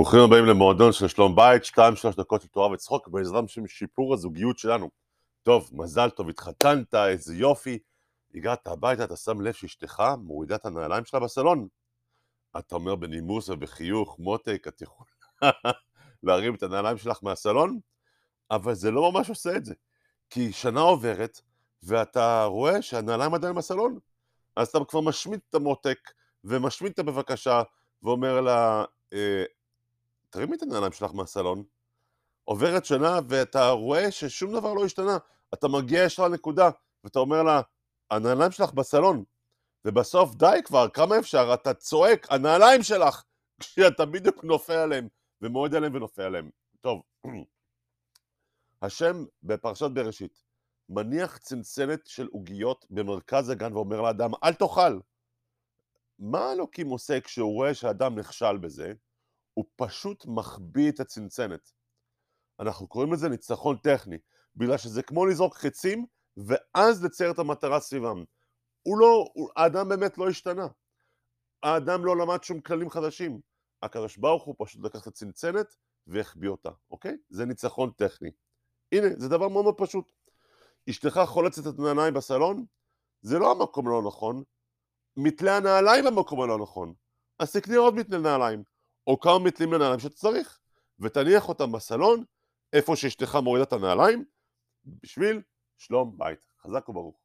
ברוכים הבאים למועדון של שלום בית, שתיים שלוש דקות של תורה וצחוק, בעזרת השם שיפור הזוגיות שלנו. טוב, מזל טוב, התחתנת, איזה יופי. הגעת הביתה, אתה שם לב שאשתך מורידה את הנעליים שלה בסלון. אתה אומר בנימוס ובחיוך, מותק, את יכולה להרים את הנעליים שלך מהסלון? אבל זה לא ממש עושה את זה. כי שנה עוברת, ואתה רואה שהנעליים עדיין בסלון. אז אתה כבר משמיט את המותק, ומשמיט את הבבקשה, ואומר לה, אה, תרימי את הנעליים שלך מהסלון. עוברת שנה ואתה רואה ששום דבר לא השתנה. אתה מגיע ישר לנקודה, ואתה אומר לה, הנעליים שלך בסלון. ובסוף די כבר, כמה אפשר? אתה צועק, הנעליים שלך, כשאתה בדיוק נופל עליהם, ומועד עליהם ונופל עליהם. טוב, השם בפרשת בראשית מניח צנצנת של עוגיות במרכז הגן ואומר לאדם, אל תאכל. מה אלוקים עושה כשהוא רואה שאדם נכשל בזה? הוא פשוט מחביא את הצנצנת. אנחנו קוראים לזה ניצחון טכני, בגלל שזה כמו לזרוק חצים ואז לצייר את המטרה סביבם. הוא לא, הוא, האדם באמת לא השתנה. האדם לא למד שום כללים חדשים. הקדוש ברוך הוא פשוט לקח את הצנצנת והחביא אותה, אוקיי? זה ניצחון טכני. הנה, זה דבר מאוד מאוד פשוט. אשתך חולצת את הנעליים בסלון, זה לא המקום הלא נכון, מתלה הנעליים במקום הלא נכון. אז תקנה עוד מתלה נעליים. או כמה מתלים לנעליים שאתה צריך, ותניח אותם בסלון, איפה שאשתך מורידה את הנעליים, בשביל שלום בית. חזק וברוך.